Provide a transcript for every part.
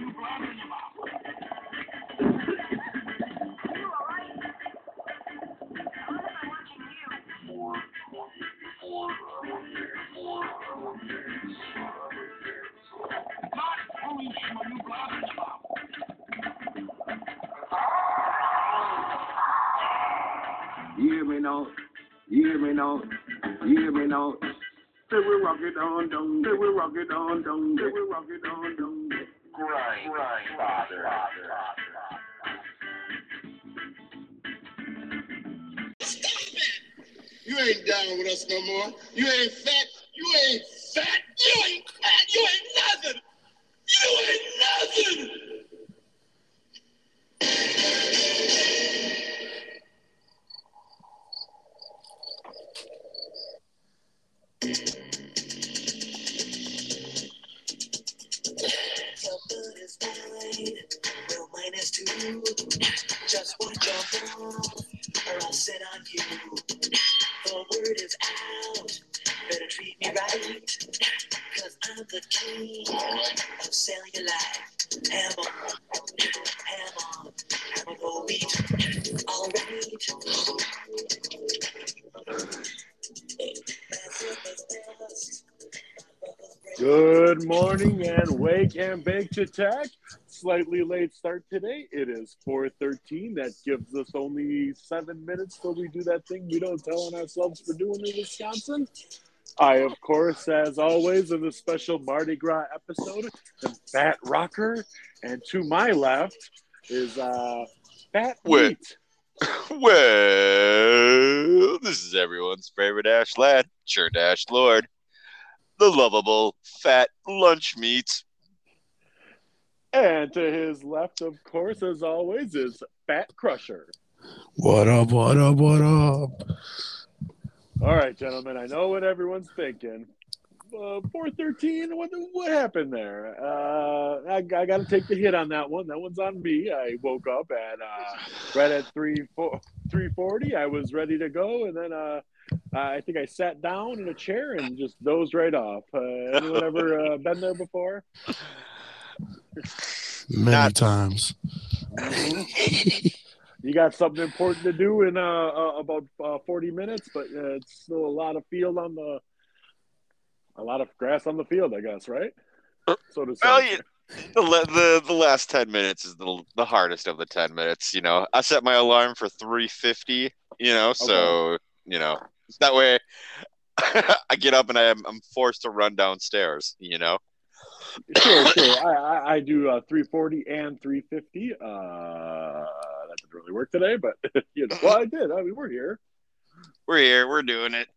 You hear me now? You hear me now? You hear me now? Say we rock it on down, say we rock it on down, say we rock it on down. Grind, grind, father. You ain't down with us no more. You ain't fat. You ain't fat. Wake and bake to tech. Slightly late start today. It is 4:13. That gives us only seven minutes till we do that thing we don't tell on ourselves for doing in Wisconsin. I, of course, as always, in the special Mardi Gras episode, am Fat Rocker, and to my left is uh, Fat Wait. Wheat. Well, this is everyone's favorite Ash lad, Sure Dash Lord, the lovable fat lunch meat. And to his left, of course, as always, is Fat Crusher. What up, what up, what up? All right, gentlemen. I know what everyone's thinking. Uh, 413. What what happened there? Uh, I, I got to take the hit on that one. That one's on me. I woke up at uh, right at three four, 340. I was ready to go, and then uh, I think I sat down in a chair and just dozed right off. Uh, anyone ever uh, been there before? Many Not- times. You got something important to do in uh, uh, about uh, 40 minutes, but uh, it's still a lot of field on the, a lot of grass on the field, I guess, right? So to say. Well, you, the, the the last ten minutes is the the hardest of the ten minutes. You know, I set my alarm for three fifty. You know, so you know that way I get up and I am I'm forced to run downstairs. You know, sure, sure. I, I, I do uh, 340 and 350. Uh, that didn't really work today, but you know, well, I did. I mean, we're here. we're here, we're doing it.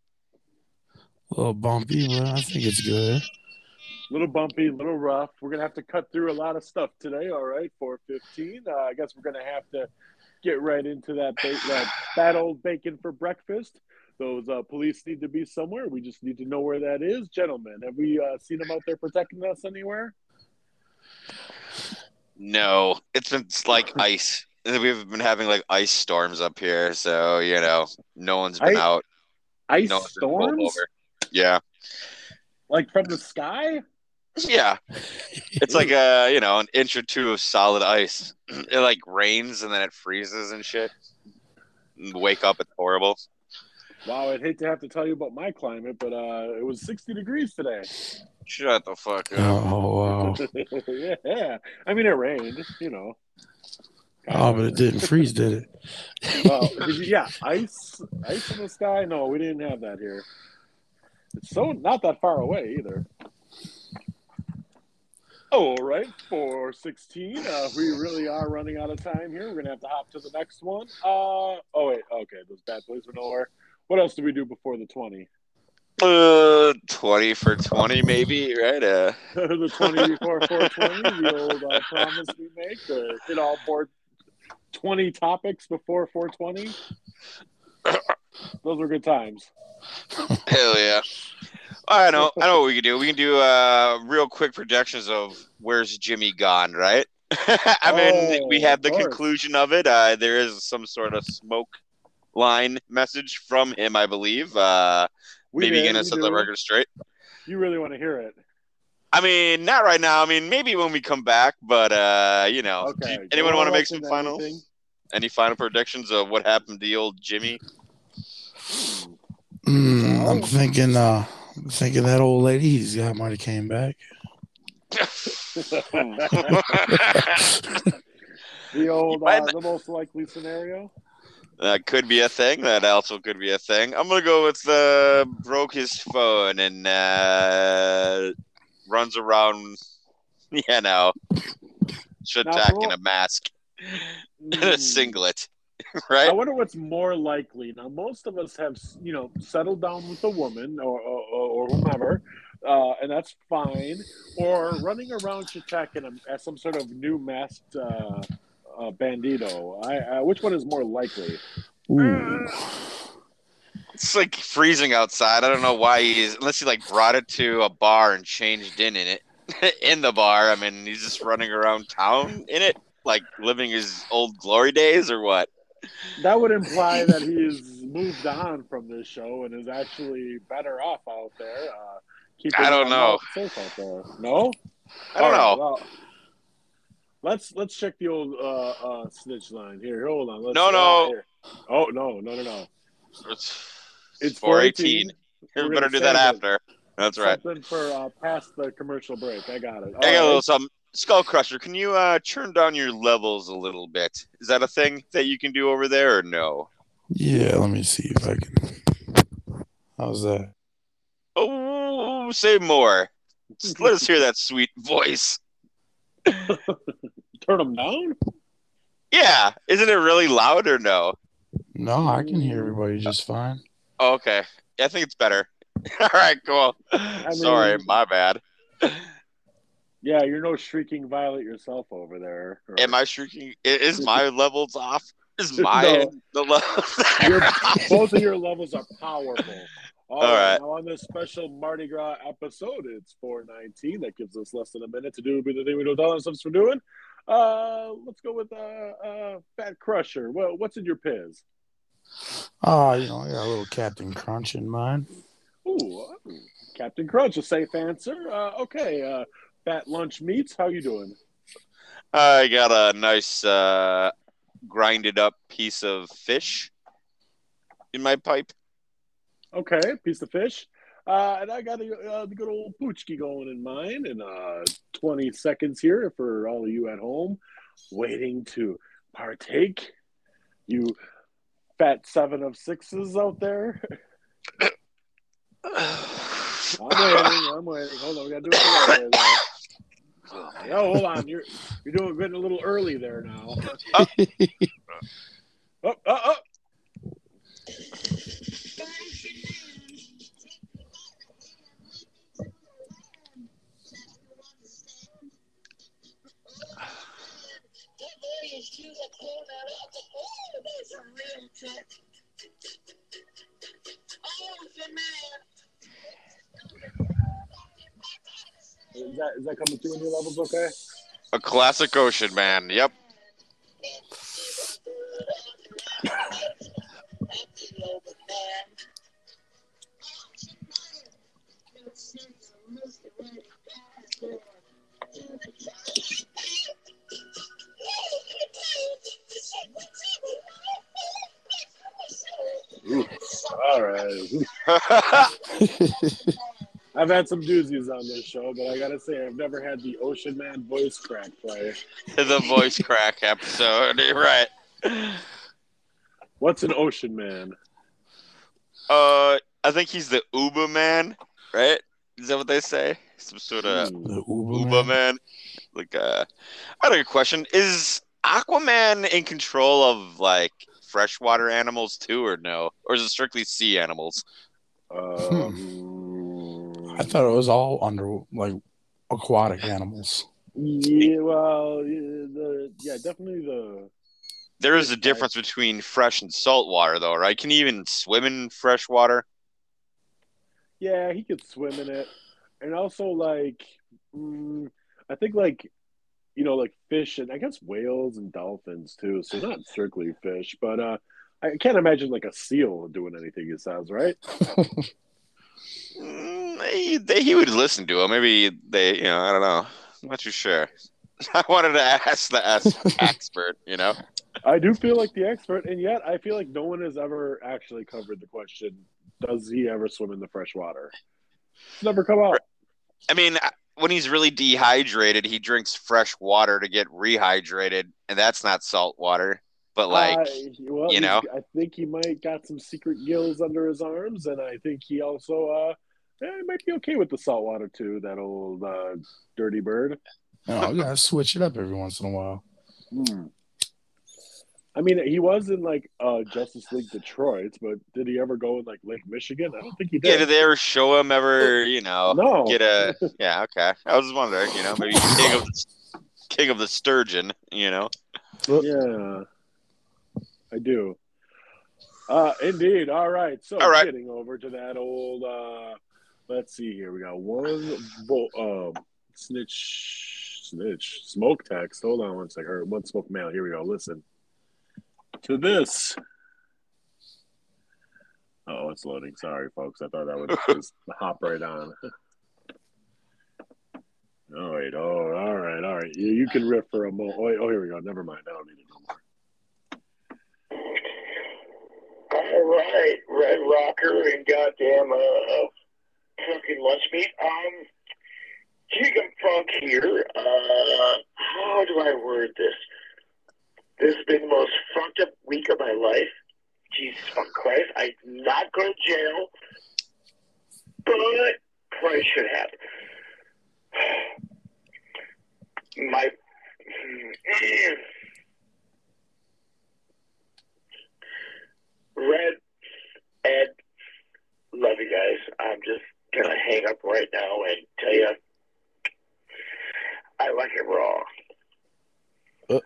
A little bumpy, but I think it's good. A little bumpy, a little rough. We're gonna have to cut through a lot of stuff today. All right, 415. Uh, I guess we're gonna have to get right into that ba- that bad old bacon for breakfast. Those uh, police need to be somewhere. We just need to know where that is, gentlemen. Have we uh, seen them out there protecting us anywhere? No, it's been it's like ice. We've been having like ice storms up here, so you know, no one's been I- out. Ice No one's been pulled storms, over. Yeah, like from the sky. yeah. It's like a you know an inch or two of solid ice. It like rains and then it freezes and shit. Wake up, it's horrible. Wow, I'd hate to have to tell you about my climate, but uh, it was 60 degrees today. Shut the fuck up. Oh, wow. yeah, I mean it rained, you know. Oh, but it didn't freeze, did it? Well, yeah, ice, ice in the sky. No, we didn't have that here. It's so not that far away either. All right, four sixteen. Uh, we really are running out of time here. We're gonna have to hop to the next one. Uh, oh wait, okay, those bad boys were nowhere. What else did we do before the twenty? Uh, twenty for twenty, maybe, right? Uh, the twenty before four twenty, the old uh, promise we make to hit all four twenty topics before four twenty. Those were good times. hell yeah. I know. I know what we can do. We can do uh real quick projections of where's Jimmy gone, right? I mean, Oh, we have the course. conclusion of it. Uh, there is some sort of smoke line message from him, I believe. Uh, We maybe did, getting we us set the record straight. You really want to hear it? I mean, not right now. I mean, maybe when we come back, but uh, you know, Okay. you- anyone want to make some into final, anything? any final predictions of what happened to the old Jimmy? Mm, I'm thinking, uh, I'm thinking that old lady he's got might have came back. The old, uh, the most likely scenario. That could be a thing. That also could be a thing. I'm gonna go with uh, broke his phone and uh, runs around. You know, should Now, in a mask and a singlet. Right. I wonder what's more likely. Now, most of us have, you know, settled down with a woman or or, or whomever, uh, and that's fine. Or running around Chautauqua as some sort of new masked uh, uh, bandito. I, uh, which one is more likely? Ooh. It's like freezing outside. I don't know why he's unless he like brought it to a bar and changed in in it in the bar. I mean, he's just running around town in it, like living his old glory days or what? That would imply that he's moved on from this show and is actually better off out there. Uh, keeping I don't know. out safe out there. No, I don't All right, know. well, let's let's check the old uh, uh, snitch line here. Hold on. Let's, No, no. here. Oh no, no, no, no. It's, It's 418. 418. You We're better do that after. That's right. Something for uh, past the commercial break. I got it. All I got a little something. Skull Crusher, can you uh, turn down your levels a little bit? Is that a thing that you can do over there or no? Yeah, let me see if I can. How's that? Oh, say more. Just let us hear that sweet voice. Turn them down. Yeah, isn't it really loud or no? No, I can hear everybody just fine. Oh, okay, I think it's better. All right, cool. Sorry, mean- my bad. Yeah, you're no shrieking violet yourself over there. Or- Am I shrieking? Is my levels off? Is my No. the levels? Your, both of your levels are powerful. All All right. right. Now on this special Mardi Gras episode, it's 419. That gives us less than a minute to do the thing we don't tell ourselves for doing. Uh, let's go with uh, uh, Fat Crusher. Well, what's in your piz? Oh, you know, I got a little Captain Crunch in mind. Ooh, uh, Captain Crunch, a safe answer. Uh, okay, uh, Fat Lunch Meats, how you doing? I got a nice uh, grinded up piece of fish in my pipe. Okay, piece of fish. Uh, and I got a, uh, the good old pączki going in mine in uh, 20 seconds here for all of you at home waiting to partake. You fat seven of sixes out there. I'm waiting. I'm waiting. Hold on, we gotta do it the right way. No, hold on. You're you're doing getting a little early there now. Oh, oh, oh. Is that is that coming through in your levels? Okay. A classic ocean man. Yep. All right. I've had some doozies on this show, but I gotta say I've never had the Ocean Man voice crack play. the voice crack episode. You're right. What's an Ocean Man? Uh, I think he's the Uber man, right? Is that what they say? Some sort of Hmm. The Uber Uber man. man. Like, uh, I had a question: Is Aquaman in control of like freshwater animals too, or no? Or is it strictly sea animals? Um, I thought it was all under like aquatic animals. Yeah, well, yeah, the yeah, definitely the There is a difference between fresh and salt water, though, right? Can he even swim in fresh water? yeah he could swim in it, and also like mm, I think like you know like fish and I guess whales and dolphins too. So not strictly fish, but uh, I can't imagine like a seal doing anything. It sounds right. Mm, he, they, he would listen to him. Maybe they, you know, I don't know. I'm not too sure. I wanted to ask the ask expert, you know. I do feel like the expert, and yet I feel like no one has ever actually covered the question: Does he ever swim in the fresh water? It's never come up. I mean, when he's really dehydrated, he drinks fresh water to get rehydrated, and that's not salt water. But like, Uh, well, you know? I think he might got some secret gills under his arms, and I think he also uh, yeah, he might be okay with the salt water too. That old uh, dirty bird. No, you gotta switch it up every once in a while. Hmm. I mean, he was in like uh, Justice League Detroit, but did he ever go in like Lake Michigan? I don't think he did. yeah, did. did they ever show him ever? You know, no. get a yeah. Okay, I was just wondering. You know, maybe king of the, king of the sturgeon. You know. Yeah, I do. Uh, indeed. All right. So All right. getting over to that old. Uh, let's see here. We got one vo- um, snitch, snitch, smoke text. Hold on one second. Or one smoke mail. Here we go. Listen to this. Oh, it's loading. Sorry, folks. I thought that would just hop right on. Oh wait. Oh, all right. All right. You, you can riff for a moment. Oh, oh, here we go. Never mind. I don't need it no more. All right, Red Rocker and goddamn uh, fucking lunch meat. Um, Chicken Funk here. Uh, how do I word this? This has been the most fucked up week of my life. Jesus Christ, I'm not going to jail, but probably should have. My. Red, Ed, love you guys. I'm just gonna hang up right now and tell you, I like it raw. Uh,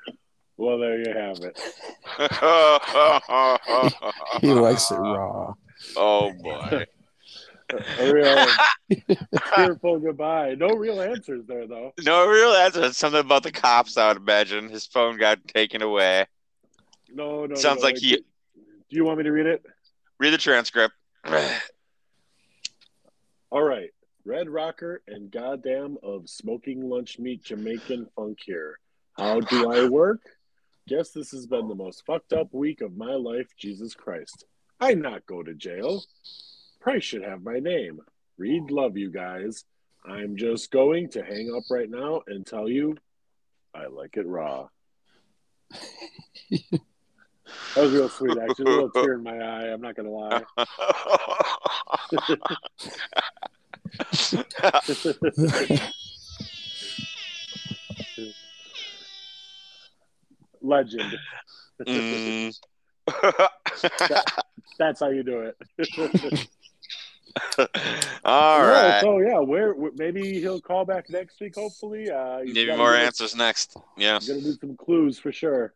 Well, there you have it. He likes it raw. Oh boy. A real tearful goodbye. No real answers there, though. No, real answers. Something about the cops. I would imagine his phone got taken away. No, no. Sounds no. like uh, he Do you want me to read it? read the transcript. All right. Red Rocker and goddamn of smoking lunch meat Jamaican funk here. How do I work? Guess this has been the most fucked up week of my life, Jesus Christ. I not go to jail. Price should have my name. Read love you guys. I'm just going to hang up right now and tell you I like it raw. That was real sweet, actually. A little tear in my eye. I'm not gonna lie. Legend. Mm. That's how you do it. All Yeah, right. So yeah, where maybe he'll call back next week. Hopefully, uh, more answers next. Yeah. Gonna do some clues for sure.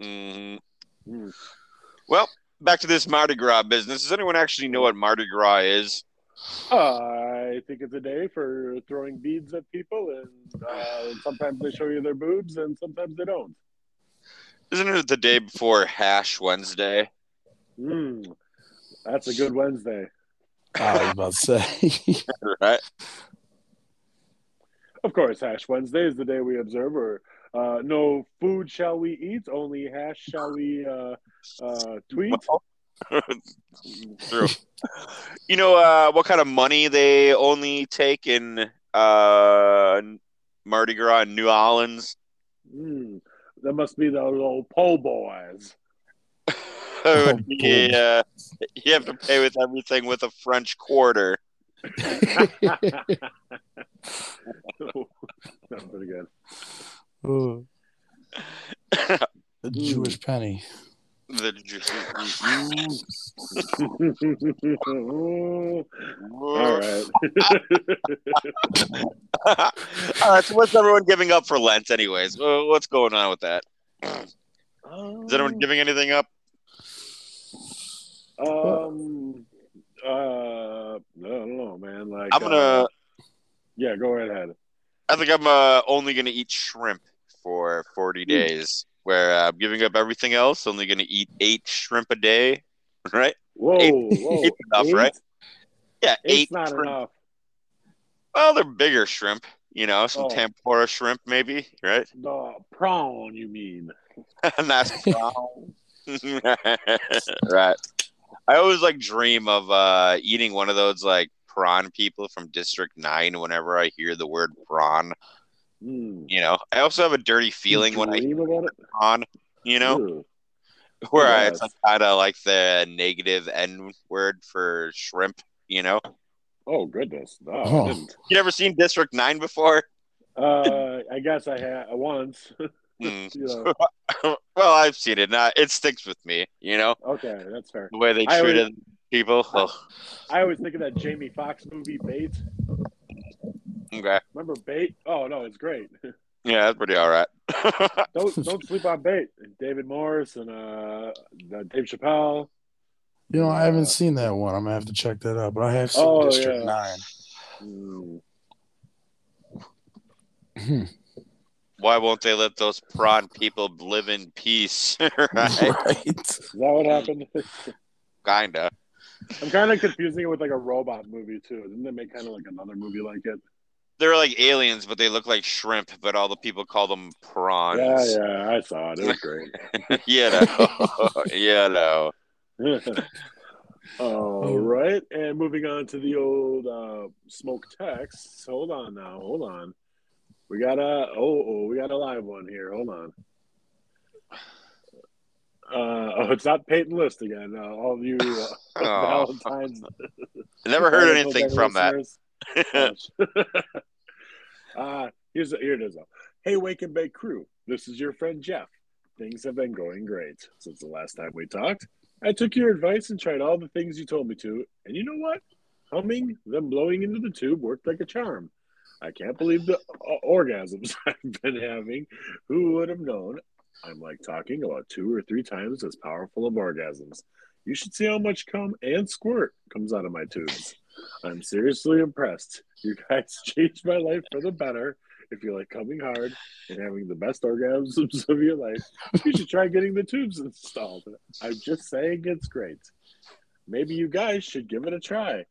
Mhm. Hmm. Well, back to this Mardi Gras business. Does anyone actually know what Mardi Gras is? I think it's a day for throwing beads at people, and uh, sometimes they show you their boobs, and sometimes they don't. Isn't it the day before Hash Wednesday? Mm, that's a good Wednesday. I was about to say. Right. Of course, Hash Wednesday is the day we observe, or uh, no food shall we eat, only hash shall we uh, uh, tweet. True. you know uh, what kind of money they only take in uh, Mardi Gras in New Orleans? Mm, that must be those old po' boys. Oh, oh yeah, you have to pay with everything with a French quarter. That's pretty good. Ooh. the Jewish hmm. penny. The All right. All right, so what's everyone giving up for Lent, anyways? Uh, What's going on with that? Is anyone giving anything up? Um. Uh. I don't know, man. Like I'm gonna. uh, yeah, go right ahead. I think I'm uh, only gonna eat shrimp for 40 days. Where uh, I'm giving up everything else, only gonna eat eight shrimp a day. Right? Whoa, Eight- whoa. eight enough, right? Yeah, Eight's eight. not per- enough. Well, they're bigger shrimp. You know, some Oh. tempura shrimp, maybe, right? The prawn, you mean? nice brown. right. I always like dream of uh eating one of those like prawn people from District Nine whenever I hear the word prawn. Mm. You know, I also have a dirty feeling when I hear Dream about it. prawn. You know, Ew. where I, it's like kind of like the negative N word for shrimp. You know, Oh goodness. No, Oh. You never seen District Nine before? Uh, I guess I had once. Hmm. you know, well, I've seen it. Now it sticks with me. You know, okay, that's fair. the way they I always- treated people. Ugh. I always think of that Jamie Foxx movie Bait. Okay, Remember Bait? Oh no, it's great. yeah, that's pretty all right. don't don't sleep on Bait. David Morse and uh, Dave Chappelle. You know, I haven't seen that one. I'm gonna have to check that out. But I have seen Oh, District yeah. Nine. Mm. Hmm. Why won't they let those prawn people live in peace? right? right. Is that what happened? Kinda. I'm kind of confusing it with like a robot movie too. Didn't they make kind of like another movie like it? They're like aliens, but they look like shrimp. But all the people call them prawns. Yeah, yeah, I saw it. It was great. you know. you know. All right, and moving on to the old uh, smoke text. Hold on now, hold on. We got a oh, oh we got a live one here. Hold on. Uh, oh, it's not Peyton List again. Uh, all of you uh, Oh. Valentine's. I never heard anything from that. uh, here's here it is. Though. Hey, Wake and Bake crew. This is your friend Jeff. Things have been going great since the last time we talked. I took your advice and tried all the things you told me to, and you know what? Humming, then blowing into the tube worked like a charm. I can't believe the uh, orgasms I've been having. Who would have known? I'm like talking about two or three times as powerful of orgasms. You should see how much cum and squirt comes out of my tubes. I'm seriously impressed. You guys changed my life for the better. If you like coming hard and having the best orgasms of your life, you should try getting the tubes installed. I'm just saying it's great. Maybe you guys should give it a try.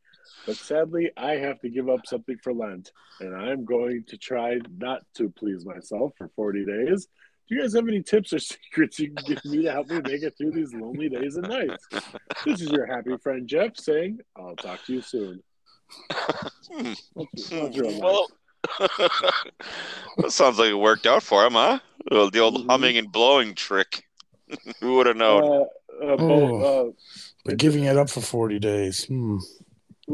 But sadly, I have to give up something for Lent, and I'm going to try not to please myself for 40 days. Do you guys have any tips or secrets you can give me to help me make it through these lonely days and nights? This is your happy friend Jeff saying, I'll talk to you soon. Hmm. What's, what's your? Well, that sounds like it worked out for him, huh? Well, the old Mhm. humming and blowing trick. Who would have known? Uh, uh, both, But giving it up for 40 days. Hmm.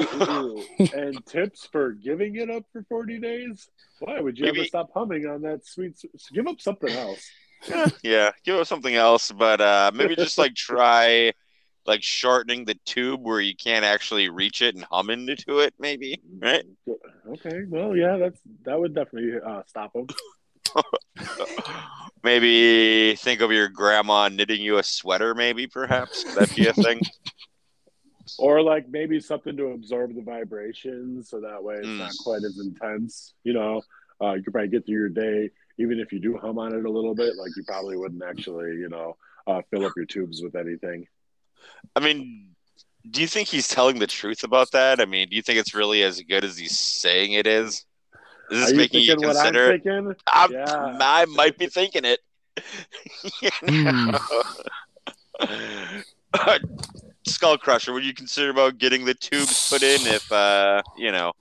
Ooh, ooh. and tips for giving it up for 40 days? Why would you ever stop humming on that sweet? Give up something else. yeah, give up something else, but uh, maybe just like try like shortening the tube where you can't actually reach it and hum into it. Maybe right? Okay. Well, yeah, that's that would definitely uh, stop him. maybe think of your grandma knitting you a sweater. Maybe perhaps Could that be a thing. Or like maybe something to absorb the vibrations, so that way it's Mm. not quite as intense. You know, uh, you could probably get through your day, even if you do hum on it a little bit. Like you probably wouldn't actually, you know, uh, fill up your tubes with anything. I mean, do you think he's telling the truth about that? I mean, do you think it's really as good as he's saying it is? Is Are this you making you thinking what I'm consider it? thinking? I'm, Yeah. I might be thinking it. You Hmm. know? Skull Crusher, would you consider about getting the tubes put in if uh you know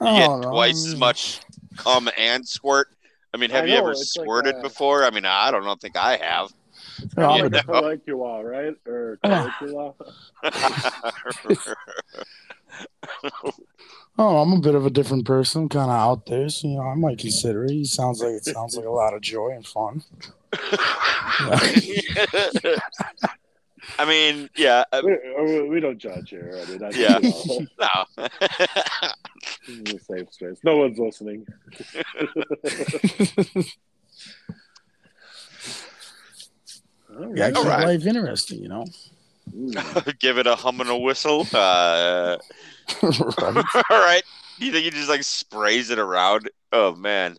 you I get don't twice I as much cum and squirt? I mean, have I you know, ever it's like, squirted uh, before? I mean, I don't know, think I have. you know, I'm, Yeah. Like a, a Caligula, right? Or Caligula. oh, I'm a bit of a different person, kind of out there. So, you know, I might consider it. He sounds like it sounds like a lot of joy and fun. I mean, yeah, uh, we, we- we don't judge here. I mean, Yeah. you know, no. this is a safe space. No one's listening. All Yeah, right. keep Alright. life interesting, you know. Give it a hum and a whistle. Uh, right? all right. You think he just like sprays it around? Oh man.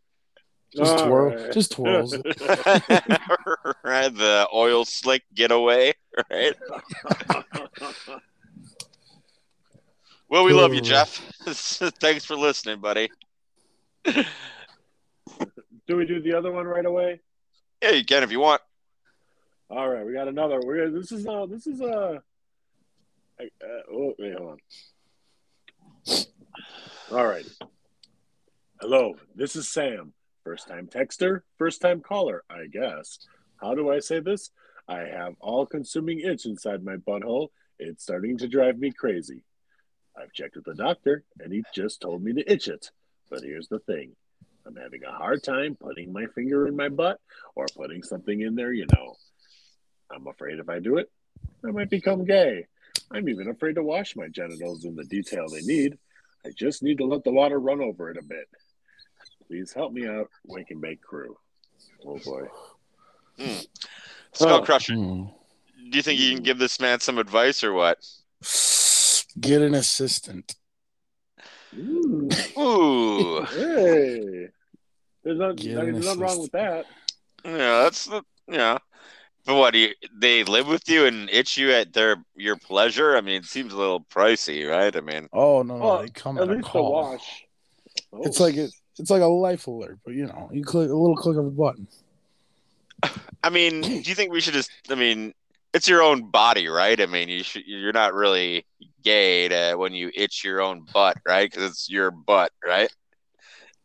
Just All twirl, right. just twirls right, the oil slick getaway, right? Well, we love you, Jeff. Thanks for listening, buddy. Do we do the other one right away? Yeah, you can if you want. All right, we got another. We're this is uh this is uh, uh oh wait hold on. All right. Hello, this is Sam. First time texter, first time caller, I guess. How do I say this? I have all consuming itch inside my butthole. It's starting to drive me crazy. I've checked with the doctor and he just told me to itch it. But here's the thing I'm having a hard time putting my finger in my butt or putting something in there, you know. I'm afraid if I do it, I might become gay. I'm even afraid to wash my genitals in the detail they need. I just need to let the water run over it a bit. Please help me out, Wake and Bake crew. Oh boy. Skull Oh. Crusher, Hmm. do you think you can give this man some advice or what? Get an assistant. Ooh, Ooh, hey. There's, not, I mean, there's nothing wrong with that. yeah, that's the yeah. But what do you? They live with you and itch you at their your pleasure. I mean, it seems a little pricey, right? I mean, Oh no, no, Well, they come At at a least the call. wash. Oh. It's like it, it's like a life alert, but you know, you click a little click of a button. I mean, do you think we should just? I mean, it's your own body, right? I mean, you should. You're not really gay to, when you itch your own butt, right? Because it's your butt, right?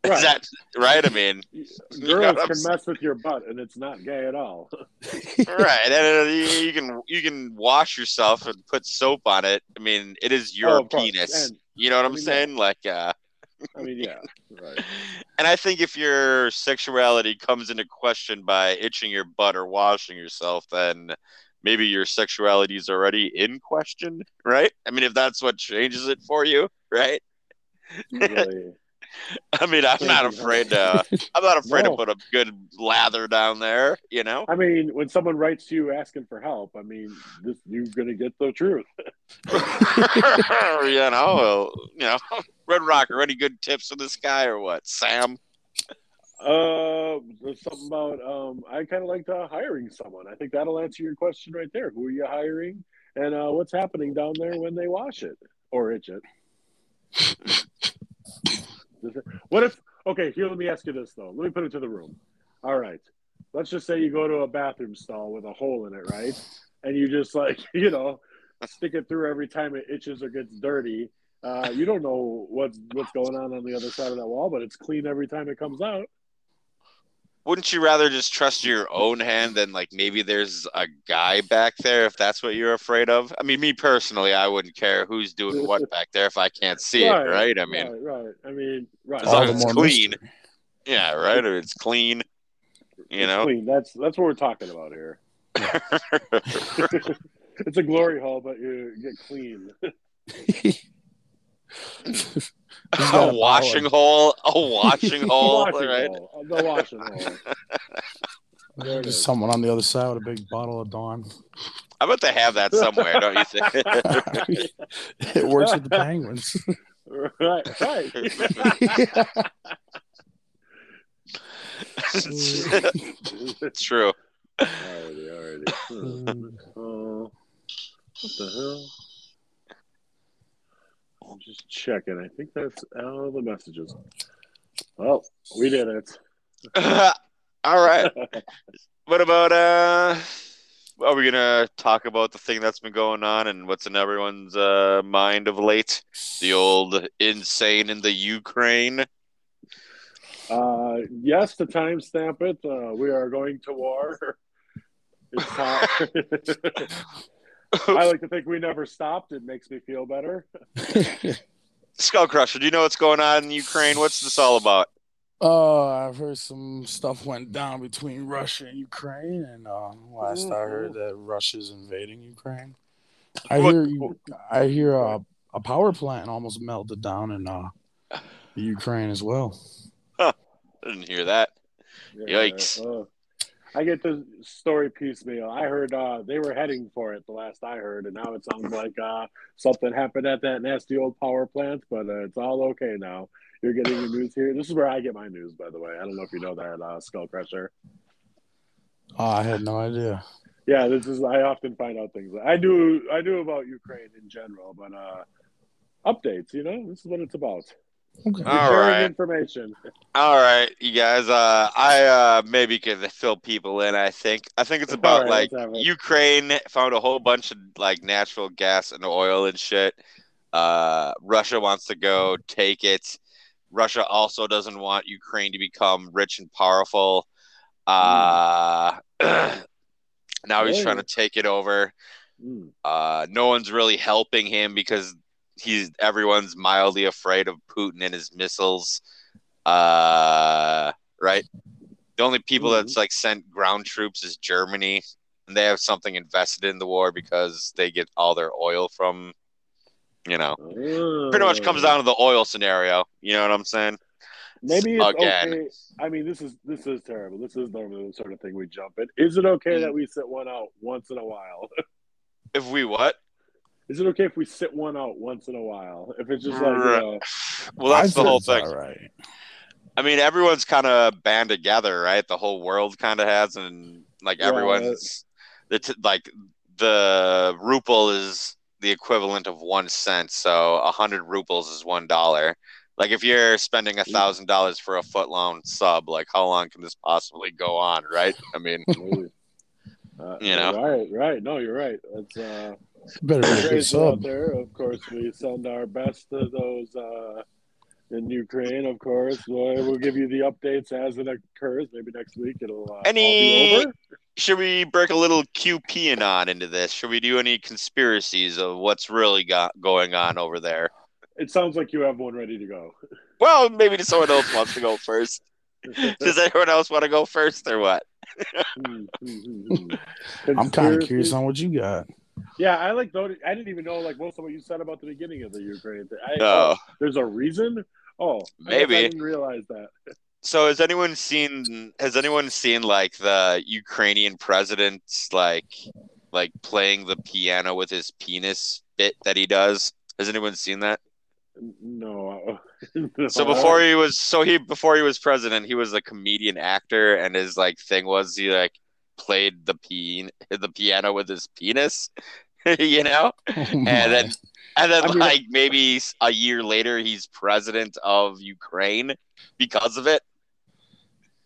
Right. Is that right? I mean, you know Girls what I'm can mess with your butt, and it's not gay at all. right? And uh, you, you can you can wash yourself and put soap on it. I mean, it is your Oh, penis. And, you know what I I'm mean, saying? Like, uh, I mean, yeah, right. and I think if your sexuality comes into question by itching your butt or washing yourself, then maybe your sexuality is already in question, right? I mean, if that's what changes it for you, right? Really. I mean, I'm not afraid to. I'm not afraid No. to put a good lather down there. You know. I mean, when someone writes to you asking for help, I mean, this, you're gonna get the truth. you know, you know, Red Rocker. Any good tips for this guy or what, Sam? Uh, there's something about um, I kind of like uh, hiring someone. I think that'll answer your question right there. Who are you hiring, and uh, what's happening down there when they wash it or itch it? What if? Okay, here. Let me ask you this though. Let me put it to the room. All right. Let's just say you go to a bathroom stall with a hole in it, right? And you just like you know stick it through every time it itches or gets dirty. Uh, you don't know what's what's going on on the other side of that wall, but it's clean every time it comes out. Wouldn't you rather just trust your own hand than like maybe there's a guy back there if that's what you're afraid of? I mean, me personally, I wouldn't care who's doing what back there if I can't see it, right? I mean, right, right. I mean, right. As long as it's clean. mystery. yeah, right. Or it's clean, you It's know. clean. That's that's what we're talking about here. it's a glory hole, but you get clean. He's got a a washing hole, a washing hole, washing right? hole. The washing hole. There it There's someone on the other side with a big bottle of Dawn. I bet they have that somewhere, don't you think? it works with the penguins. Right, right. it's true. alrighty, alrighty. Hmm. Uh, what the hell? I'm just checking. I think that's all the messages. Well, we did it. All right. What about uh? Are we gonna talk about the thing that's been going on and what's in everyone's uh, mind of late? The old insane in the Ukraine. Uh, yes, to timestamp it, uh, we are going to war. It's hot. I like to think we never stopped. It makes me feel better. Skull Crusher, do you know what's going on in Ukraine? What's this all about? Oh, I've heard some stuff went down between Russia and Ukraine, and uh, last I heard that Russia's invading Ukraine. I What- hear I hear uh, a power plant almost melted down in uh, Ukraine as well. I didn't hear that. Yeah, Yikes. I get the story piecemeal. I heard uh, they were heading for it the last I heard, and now it sounds like uh, something happened at that nasty old power plant, but uh, it's all okay now. You're getting your news here. This is where I get my news, by the way. I don't know if you know that, uh, Skull Crusher. Oh, I had no idea. Yeah, this is. I often find out things. I knew. I knew about Ukraine in general, but uh, updates. You know, this is what it's about. Okay. All Sharing right. information. All right, you guys. Uh, I uh maybe could fill people in. I think. I think it's about All like right, let's have it. Ukraine found a whole bunch of like natural gas and oil and shit. Uh, Russia wants to go take it. Russia also doesn't want Ukraine to become rich and powerful. Uh, now he's trying to take it over. Mm. Uh, no one's really helping him because he's everyone's mildly afraid of Putin and his missiles. Uh, right. The only people Mhm. that's like sent ground troops is Germany, and they have something invested in the war because they get all their oil from, you know, pretty much comes Uh, down to the oil scenario. You know what I'm saying? Maybe it's Again. okay. I mean, this is this is terrible. This is normally the sort of thing we jump in. Is it okay Mm. that we sit one out once in a while? If we what? Is it okay if we sit one out once in a while? If it's just like, you Right. know, Well, that's I the whole thing. it's All right. I mean, everyone's kind of band together, right? The whole world kind of has, and like Yeah, everyone's the like the ruble is the equivalent of one cent, so a hundred rubles is one dollar. Like if you're spending a thousand dollars for a foot long sub, like how long can this possibly go on, right? I mean. Uh, You know. right, right. No, you're right. That's uh, Better be a good out there. Of course, we send our best to those uh, in Ukraine. Of course, we'll, we'll give you the updates as it occurs. Maybe next week it'll uh, all Any- be over. should we break a little QP and on into this? Should we do any conspiracies of what's really got going on over there? It sounds like you have one ready to go. Well, maybe someone else wants to go first. Does anyone else want to go first or what? Hmm, hmm, hmm. I'm kind of curious on what you got. Yeah, I like. Though I didn't even know like most of what you said about the beginning of the Ukraine thing. I, Oh. there's a reason. Oh, I Maybe. I didn't realize that. So has anyone seen has anyone seen like the Ukrainian president like like playing the piano with his penis bit that he does? Has anyone seen that? No. So before he was so he before he was president, he was a comedian actor and his like thing was he like played the peen the piano with his penis, you know? Oh And then and then I mean- like maybe a year later he's president of Ukraine because of it.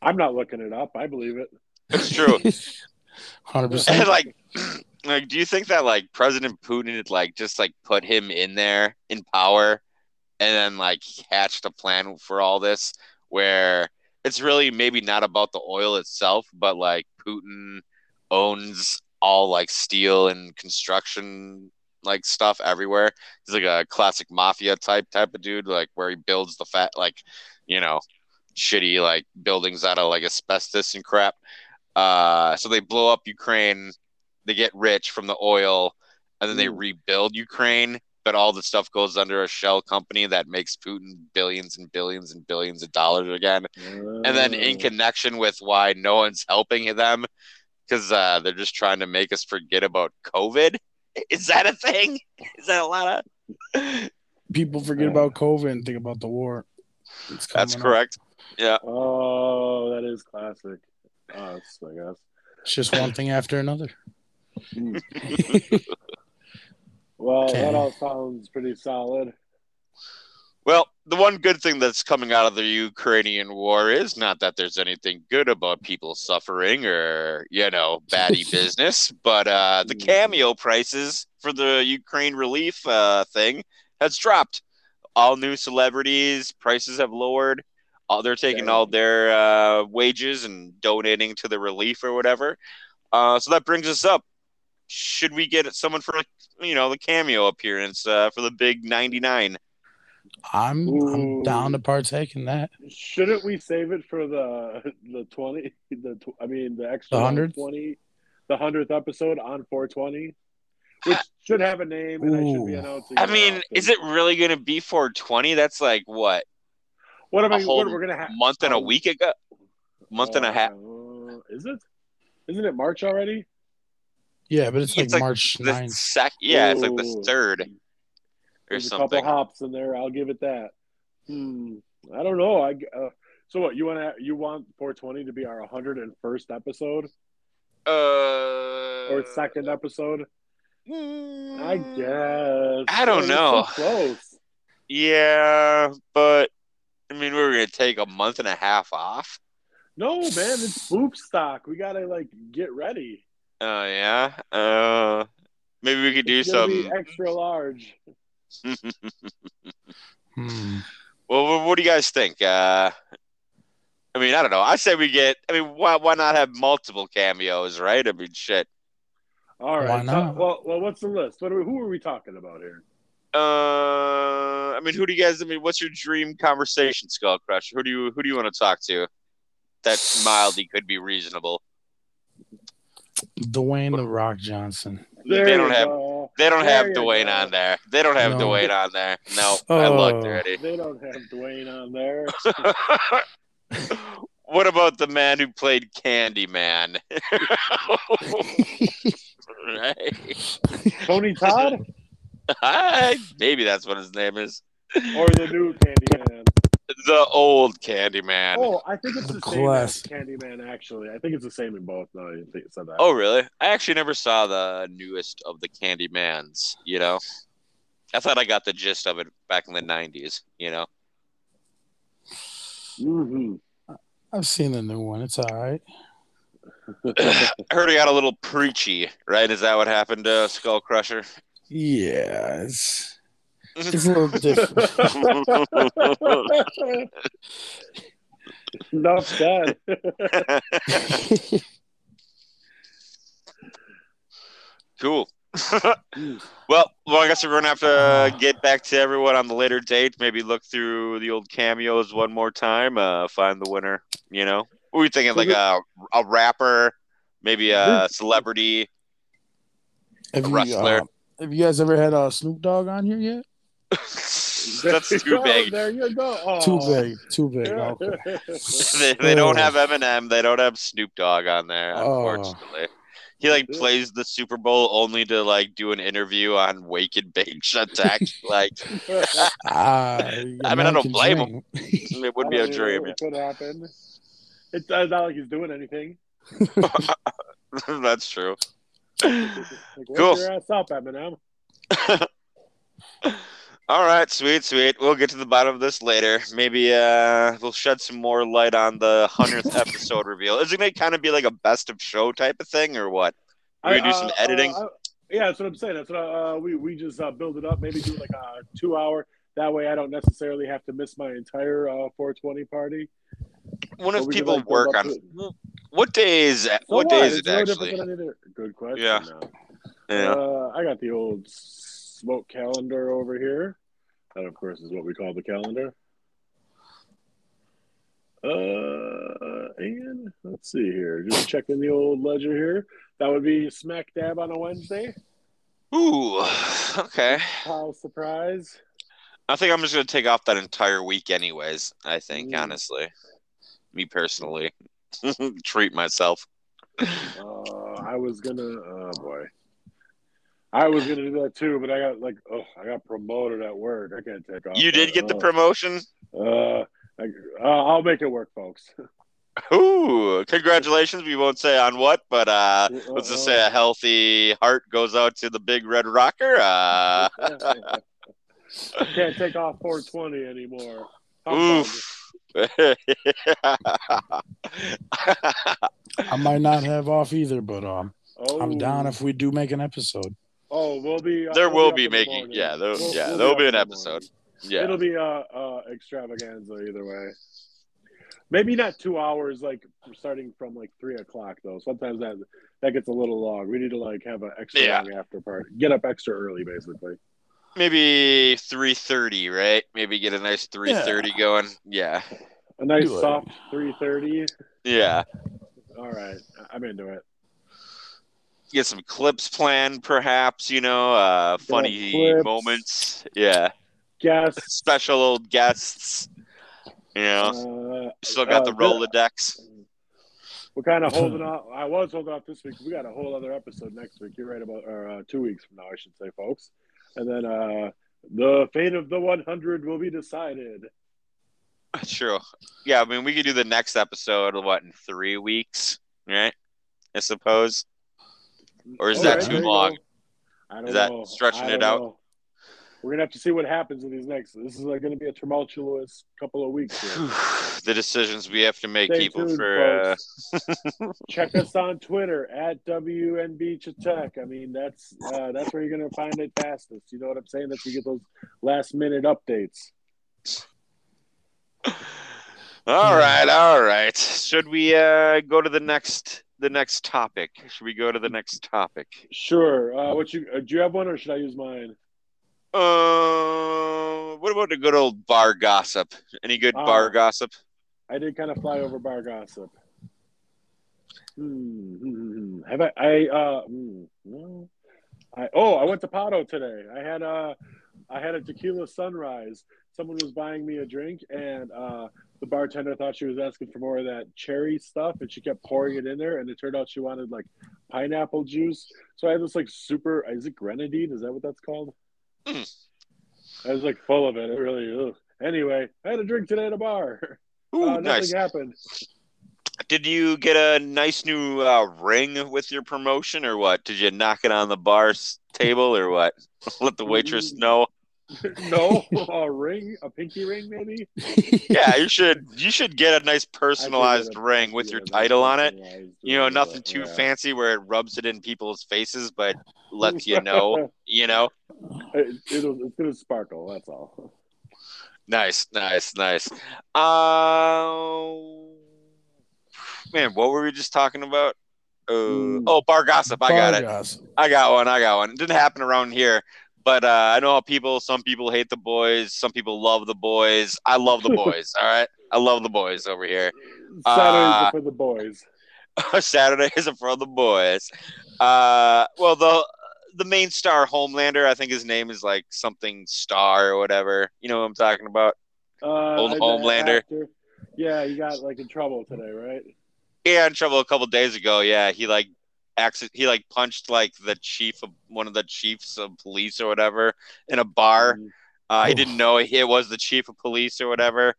I'm not looking it up. I believe it. It's true. Hundred And percent. like, like, do you think that like President Putin had like just like put him in there in power, and then like hatched a plan for all this, where it's really maybe not about the oil itself, but like Putin owns all like steel and construction like stuff everywhere. He's like a classic mafia type type of dude, like where he builds the fat like, you know, shitty like buildings out of like asbestos and crap. Uh, so they blow up Ukraine, they get rich from the oil, and then they Mm. rebuild Ukraine. But all the stuff goes under a shell company that makes Putin billions and billions and billions of dollars again. And then in Uh, connection with why no one's helping them, because uh, they're just trying to make us forget about COVID. Is that a thing? Is that a lot of? People forget about COVID and think about the war. That's coming up. correct. Yeah. Oh, that is classic. Us, I guess. It's just one thing after another. Well, Okay. that all sounds pretty solid. Well, the one good thing that's coming out of the Ukrainian war is not that there's anything good about people suffering or, you know, baddie business, but uh, the cameo prices for the Ukraine relief uh, thing has dropped. All new celebrities, prices have lowered. All, they're taking all their uh, wages and donating to the relief or whatever. Uh, so that brings us up. Should we get someone for, you know, the cameo appearance uh, for the big 99? I'm I'm down to partake in that. Shouldn't we save it for the the twenty? The tw- I mean, the extra The 100th? twenty, the hundredth episode on four twenty, which should have a name, and I should be Ooh. announcing. I mean, often. is it really going to be 420? That's like what What am a I? whole What we're gonna have? month and a um, week ago, month and a half. Uh, is it? Isn't it March already? Yeah, but it's like, It's like March The 9th. sec, yeah, it's like the third or There's a couple hops in there. I'll give it that. Hmm. I don't know. I uh, so what you want to you want 420 to be our 101st episode Uh, or second episode? I mm, guess. I don't We're so know. close. Yeah, but I mean, we were gonna take a month and a half off. No, man, it's boob stock. We gotta like get ready. Oh yeah. Uh, maybe we could do It's some. extra large. Hmm. Well, what, what do you guys think? Uh, I mean, I don't know. I say we get. I mean, why why not have multiple cameos, right? I mean, shit. All right. Why so- not? well, well, what's the list? What are we, who are we talking about here? Uh, I mean, who do you guys? I mean, what's your dream conversation, Skull Crusher? Who do you who do you want to talk to? That mildly could be reasonable. Dwayne the Rock Johnson. There they don't have go. they don't There have Dwayne go. on there. They don't have No. Dwayne on there. No, I looked Oh. already. They don't have Dwayne on there. what about the man who played Candyman? right. Tony Todd I, maybe that's what his name is. or the new Candyman? The old Candyman. Oh, Oh, I think it's The the same as. Candyman. Actually, I think it's the same in both. No, you think said that. Oh, really? I actually never saw the newest of the Candymans. You know, I thought I got the gist of it back in the '90s. You know. hmm I've seen the new one. It's all right. I heard he got a little preachy, right? Is that what happened to Skull Crusher? Yeah, it's it's a little different. Enough said. cool. well, well, I guess we're gonna have to get back to everyone on the later date. Maybe look through the old cameos one more time. Uh, find the winner. You know, what were you thinking? Like a a rapper, maybe a celebrity. Have you, Wrestler. uh, have you guys ever had uh, Snoop Dogg on here yet? That's too Oh, big. There you go. Oh. Too big. Too big. Okay. they, they don't have Eminem. They don't have Snoop Dogg on there, Oh. unfortunately. He like plays the Super Bowl only to like do an interview on Wake and Bake Attack. like Ah, I mean, I don't blame him. him. it would be a dream. It could happen. It's not like he's doing anything. That's true. Like, wake Cool. your ass up, Eminem. All right, sweet, sweet. We'll get to the bottom of this later. Maybe uh we'll shed some more light on the hundredth episode reveal. Is it gonna kind of be like a best of show type of thing, or what? We I- gonna do some uh, editing? uh, yeah, that's what I'm saying. That's what uh, we we just uh, build it up. Maybe do like a two hour. That way, I don't necessarily have to miss my entire uh, 420 party. What so if we could, people like, work on to- what day is So what day is It's it no actually? different than any other- Good question. Yeah. now. Yeah. Uh, I got the old smoke calendar over here. That, of course, is what we call the calendar. Uh, and let's see here. Just checking the old ledger here. That would be smack dab on a Wednesday. Ooh, okay. How surprise. I think I'm just gonna take off that entire week, anyways. I think, Mm. honestly, me personally, treat myself. Uh, I was gonna. Oh boy. I was gonna do that too, but I got like, oh, I got promoted at work. I can't take off. You did that. get the Oh. promotion. Uh, I, uh, I'll make it work, folks. Ooh, congratulations. We won't say on what, but uh, let's just say a healthy heart goes out to the big red rocker. Uh, Can't take off 420 anymore. Humbug. oof. I might not have off either, but um, Oh, I'm down if we do make an episode. We'll be. There we'll will up be in the making- yeah, there- We'll- yeah, we'll there'll up be an episode. yeah. It'll be uh, uh extravaganza either way. Maybe not two hours, like starting from like three o'clock though. Sometimes that that gets a little long. We need to like have an extra Yeah. long after party. Get up extra early, basically. Maybe three thirty, right? Maybe get a nice three thirty going. Yeah, A nice soft three thirty. yeah. All right, I'm into it. Get some clips planned, perhaps. You know, uh, funny moments. Yeah, Guess. special old guests. You know, Uh, still got the uh, Rolodex. We're kind of holding off. I was holding off this week. We got a whole other episode next week. You're right about, or uh, two weeks from now, I should say, folks. And then uh, the fate of the 100 will be decided. True. Yeah, I mean, we could do the next episode. What in three weeks, right? I suppose. Or is All that too long? I don't Is that know. stretching it out? know. we're gonna have to see what happens in these next. This is like, gonna be a tumultuous couple of weeks. Here. the decisions we have to make, Stay people, tuned, for. Uh, Check us on Twitter at WNB Tech. I mean, that's uh, that's where you're gonna find it fastest. You know what I'm saying? That's you get those last minute updates. all right, all right. Should we uh, go to the next the next topic? Should we go to the next topic? Sure. Uh, what you uh, do you have one or should I use mine? Uh, what about the good old bar gossip? Any good Ah. bar gossip? I did kind of fly over bar gossip. Hmm, hmm, hmm, hmm. Have I? I uh, no. I oh, I went to Pato today. I had a, I had a tequila sunrise. Someone was buying me a drink, and uh, the bartender thought she was asking for more of that cherry stuff, and she kept pouring it in there. And it turned out she wanted like pineapple juice. So I had this like super. Is it grenadine? Is that what that's called? Mm. I was like full of it. It really. Ugh. Anyway, I had a drink today at a bar. Ooh, uh, nothing nice. happened. Did you get a nice new uh, ring with your promotion, or what? Did you knock it on the bar table, or what? Let the waitress Mm. know. no, a ring, a pinky ring, maybe. Yeah, you should. You should get a nice personalized a- ring with yeah, your title on it. You know, nothing too yeah. fancy where it rubs it in people's faces, but lets you know. You know. it, it'll, it's gonna sparkle. That's all. Nice, nice, nice. Uh, man, what were we just talking about? Uh, Mm. Oh, bar gossip. I got it. Bargas. I got one. I got one. It didn't happen around here, but uh, I know how people. Some people hate the boys. Some people love the boys. I love the boys. all right, I love the boys over here. Saturdays Uh, are for the boys. Saturday is for the boys. Uh, well, the the main star Homelander. I think his name is like something Star or whatever. You know what I'm talking about? Uh, old Homelander. Yeah, he got like in trouble today, right? Yeah, in trouble a couple days ago. Yeah, he like accident. He like punched like the chief of one of the chiefs of police or whatever in a bar. Mm. Uh, he didn't know it was the chief of police or whatever.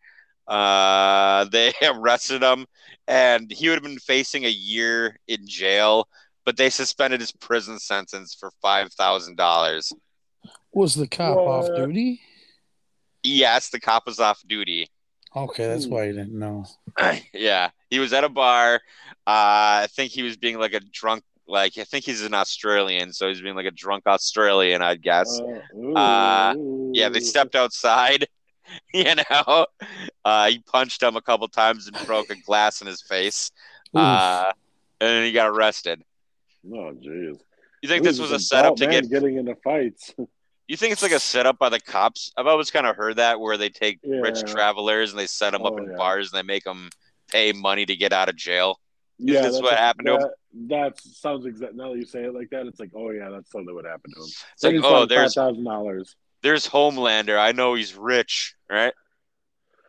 Uh, they arrested him, and he would have been facing a year in jail, but they suspended his prison sentence for five thousand dollars. Was the cop off duty? Yes, the cop was off duty. Okay, that's why you didn't know. yeah, he was at a bar. Uh, I think he was being like a drunk. Like I think he's an Australian, so he's being like a drunk Australian, I'd guess. Uh, ooh, Uh, yeah, they stepped outside. You know, uh, he punched him a couple times and broke a glass in his face. Uh, and then he got arrested. Oh, jeez. You think Ooh, this was a setup to get? getting into fights. You think it's like a setup by the cops? I've always kind of heard that where they take rich travelers and they set them up Oh, in yeah. bars and they make them pay money to get out of jail. yeah, this that's what a- happened to him? that, That sounds exact. Now that you say it like that, it's like, oh yeah, that's totally what happened to him. It's like, oh, there's five thousand dollars. there's Homelander. I know he's rich, right?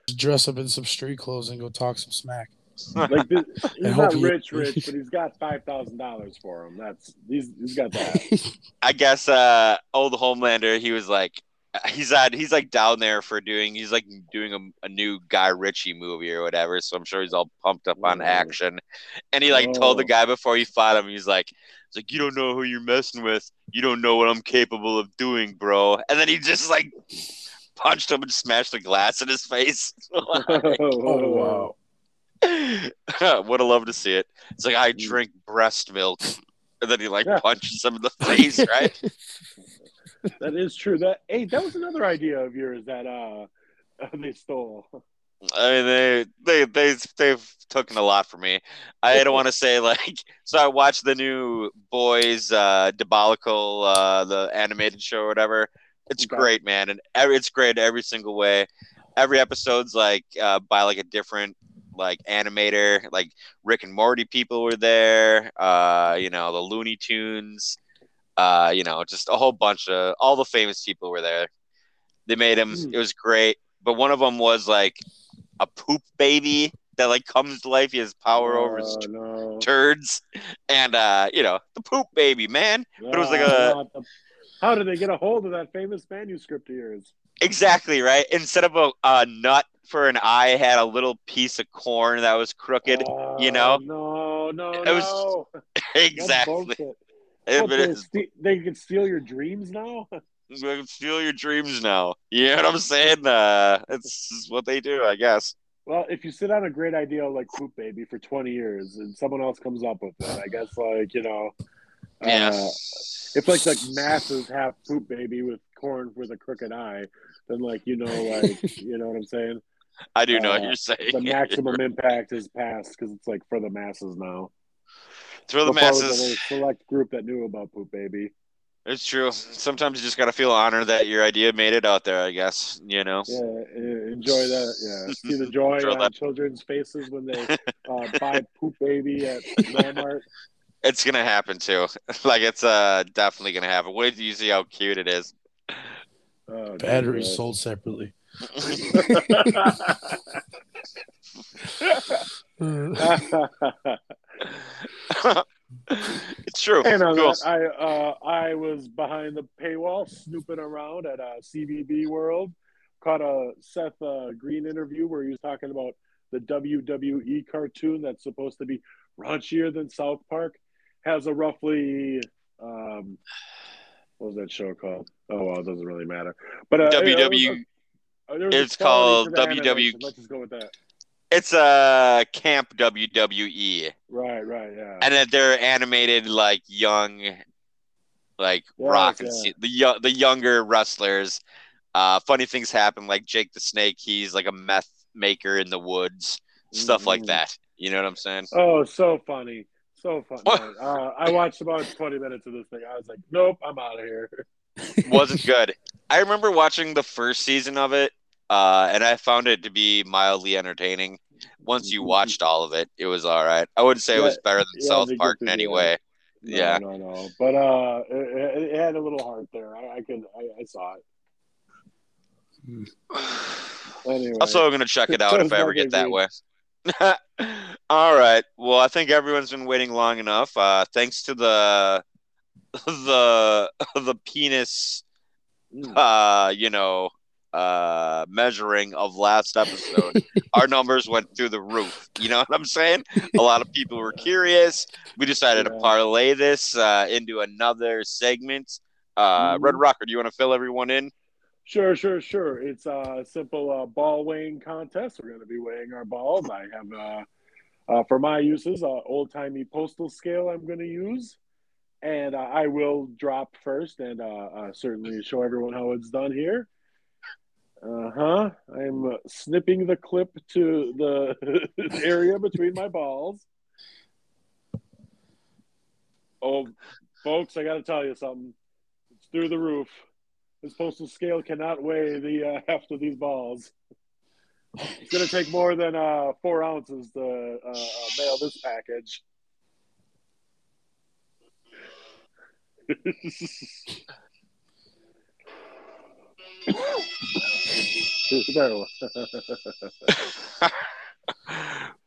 Just dress up in some street clothes and go talk some smack. Like this, he's hope not he- rich, rich, but he's got five thousand dollars for him. That's he's he's got that. I guess uh old Homelander, he was like he's at he's like down there for doing he's like doing a, a new Guy Ritchie movie or whatever, so I'm sure he's all pumped up on Oh. action. And he like told the Oh. guy before he fought him, he's like he's like, You don't know who you're messing with. You don't know what I'm capable of doing, bro. And then he just like punched him and smashed the glass in his face. oh wow. Would have loved to see it. It's like I Mm. drink breast milk. And then he like Yeah. punches him in the face, right? That is true. That hey, that was another idea of yours that uh they stole. I mean, they they they they've taken a lot from me. I don't want to say like. So I watched the new Boys uh, Diabolical, uh, the animated show or whatever. It's Okay. great, man, and every, it's great every single way. Every episode's like uh, by like a different like animator. Like Rick and Morty people were there. Uh, you know the Looney Tunes. Uh, you know, just a whole bunch of all the famous people were there. They made him. Hmm. It was great. But one of them was like a poop baby that like comes to life. He has power over his Oh, no. turds, and uh, you know the poop baby man. But it was like Ah, a- How did they get a hold of that famous manuscript of yours? Exactly right. Instead of a, a nut for an eye, had a little piece of corn that was crooked. you know? Oh, No, no, It was- no. Exactly. It- What, but they, it's- ste- they can steal your dreams now. They can steal your dreams now. You know what I'm saying? Uh, it's what they do, I guess. Well, if you sit on a great idea like Poop Baby for 20 years and someone else comes up with it, I guess, like, you know, Yeah. uh, if like like masses have Poop Baby with corn with a crooked eye, then like you know, like you know what I'm saying. I do know what uh, you're saying. The maximum impact is passed because it's like for the masses now. Throw the Before it was masses. a select group that knew about Poop Baby. It's true. Sometimes you just gotta feel honored that your idea made it out there. I guess you know. Yeah, enjoy that. Yeah, see the joy Throw on that- children's faces when they uh, buy Poop Baby at Walmart. It's gonna happen too. like it's uh definitely gonna happen. Wait till you see how cute it is. Oh, Batteries dear sold separately. It's true. And on Cool. that, I uh, I was behind the paywall snooping around at uh, CBB World. Caught a Seth uh, Green interview where he was talking about the WWE cartoon that's supposed to be raunchier than South Park. Has a roughly um, what was that show called? Oh well, it doesn't really matter. But uh, it- it was WW. was a it's called WW. Let's just go with that. It's a camp WWE, Right, right, yeah. and then they're animated like young, like Yes, rock and yeah. The young, the younger wrestlers. Uh, funny things happen, like Jake the Snake. He's like a meth maker in the woods, stuff like Mhm. that. You know what I'm saying? Oh, so funny. So funny. What? Uh, I watched about 20 minutes of this thing. I was like, nope, I'm out of here. wasn't good. I remember watching the first season of it, uh, and I found it to be mildly entertaining. Once you watched all of it, it was all right. I wouldn't say it was better than yeah, South Park in any way. No, Yeah. No, no. But uh, it, it had a little heart there. I, I could, I, I saw it. Anyway. Also, I'm gonna check it out if I ever get that deal. way. all right. Well, I think everyone's been waiting long enough. Uh, thanks to the the the penis, Mm. uh, you know, uh, measuring of last episode, our numbers went through the roof. You know what I'm saying? A lot of people were curious. We decided to parlay this uh, into another segment. Uh, Red Mhm. Rocker, do you want to fill everyone in? Sure, sure, sure. It's a simple uh, ball weighing contest. We're going to be weighing our balls. I have, uh, uh, for my uses, uh, old timey postal scale I'm going to use. And uh, I will drop first and uh, uh, certainly show everyone how it's done here. Uh huh. I'm snipping the clip to the area between my balls. Oh, folks, I got to tell you something. It's through the roof. This postal scale cannot weigh the uh, heft of these balls. It's going to take more than uh, four ounces to uh, uh, mail this package.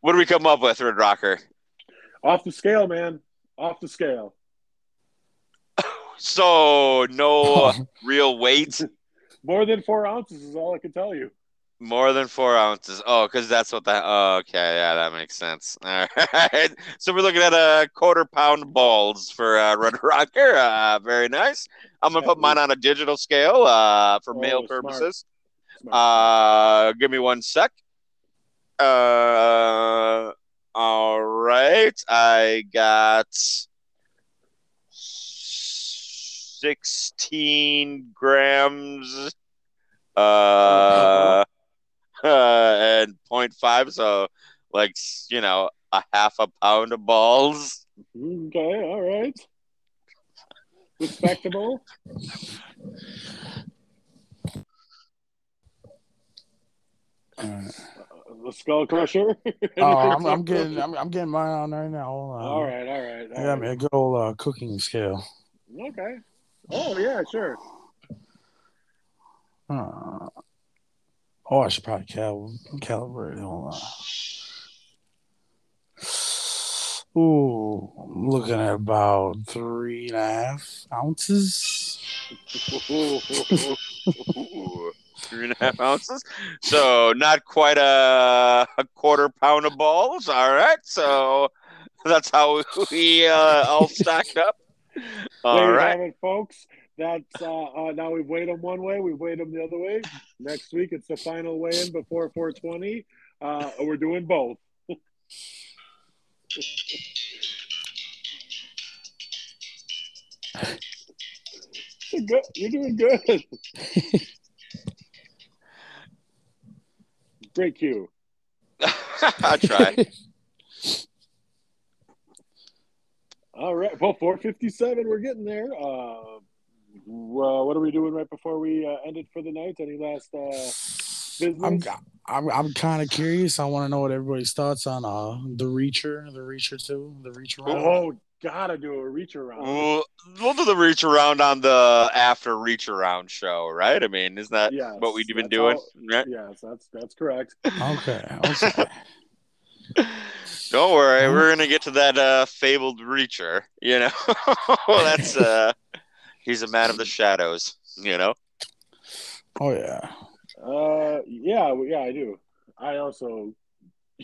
what do we come up with, Red Rocker? Off the scale, man. Off the scale. So no real weight, More than four ounces is all I can tell you. more than four ounces. Oh, because that's what that. Oh, okay, yeah, that makes sense. All right, so we're looking at a quarter pound balls for uh, Red Rocker. Uh, very nice. I'm gonna put mine on a digital scale uh, for Oh, mail smart. purposes. Smart. Uh, give me one sec. Uh, all right. I got sixteen grams. Uh, and 0.5, so like you know a half a pound of balls. Okay, all right. Respectable. Alright. The skull crusher. Oh, I'm, I'm getting, I'm, I'm getting mine on right now. Hold on. All right, all right. I all got me right. a good old uh, cooking scale. Okay. Oh yeah, sure. Uh, oh, I should probably cal- calibrate. Hold on. Ooh, I'm looking at about three and a half ounces. Three and a half ounces. So not quite a, a quarter pound of balls. All right. So that's how we uh, all stacked up. All there you right. have it, folks. That's uh, uh, now we've weighed them one way, we've weighed them the other way. Next week it's the final weigh-in before 420. Uh, we're doing both. You're good. You're doing good. Great cue. I try. All right. Well, 457, we're getting there. Uh, well, what are we doing right before we uh, end it for the night? Any last uh, business? I'm I'm I'm kind of curious. I want to know what everybody's thoughts on uh the Reacher, the Reacher two, the Reacher. Round. oh, gotta do a reach around. We'll, we'll do the reach around on the after reach around show, right? I mean, isn't that Yes, what we've been doing? all- Right? Yes, that's that's correct. Okay, okay. Don't worry, we're gonna get to that uh, fabled reacher. You know, that's uh, he's a man of the shadows. You know, Oh yeah. Uh, yeah, yeah, I do. I also,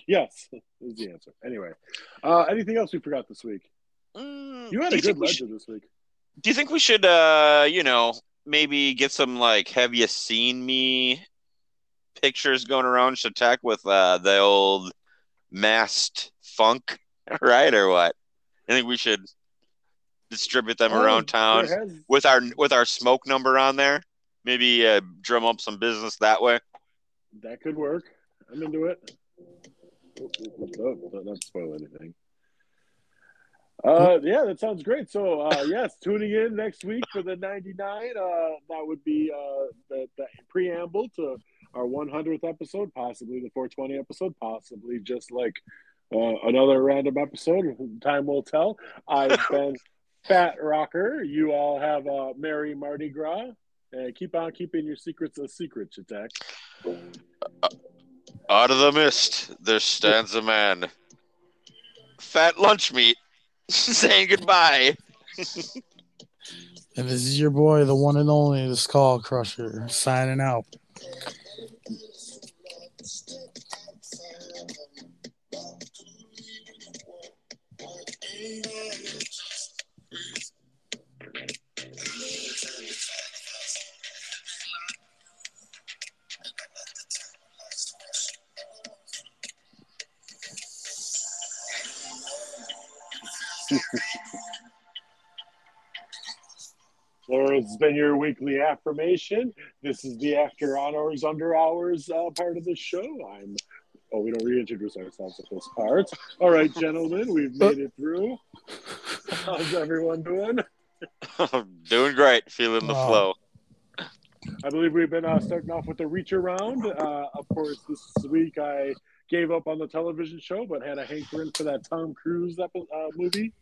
yes, is the answer. Anyway, uh, anything else we forgot this week? Mm, You had a good think we ledger this week. do you think we should uh you know maybe get some like have you seen me pictures going around Shatek with uh the old masked funk right or what i think we should distribute them Oh, around town with our with our smoke number on there maybe uh, drum up some business that way that could work. I'm into it. Oh, oh, oh, not spoil anything. Uh, yeah, that sounds great. So, uh, yes, tuning in next week for the 99. Uh, that would be uh, the, the preamble to our 100th episode, possibly the 420 episode, possibly just like uh, another random episode. Time will tell. I've been Fat Rocker. You all have uh, Merry Mardi Gras. And keep on keeping your secrets a secret, Chatak. out of the mist there stands a man fat lunch meat saying goodbye And this is your boy, the one and only, the Skull Crusher, signing out. There has been your weekly affirmation. This is the after hours, under hours uh, part of the show. I'm. Oh, we don't reintroduce ourselves at this part. All right, gentlemen, we've made it through. How's everyone doing? doing great feeling the Wow. flow I believe we've been uh, starting off with the reach around. Uh, of course, this week I gave up on the television show, but had a hankering for that Tom Cruise epi- uh, movie.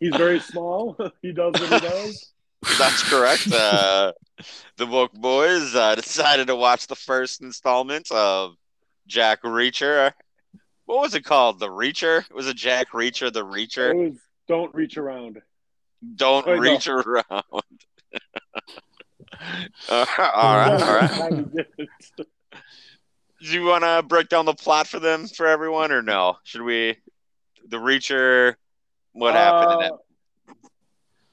He's very small. he does what he does. That's correct. Uh, the Woke Boys uh, decided to watch the first installment of Jack Reacher. What was it called? The Reacher? It was it Jack Reacher? The It Reacher? was don't reach around. Don't Oh, no. reach around. Uh, all right, all right. Do you want to break down the plot for them for everyone, or no? Should we? The Reacher. What happened in it? Uh,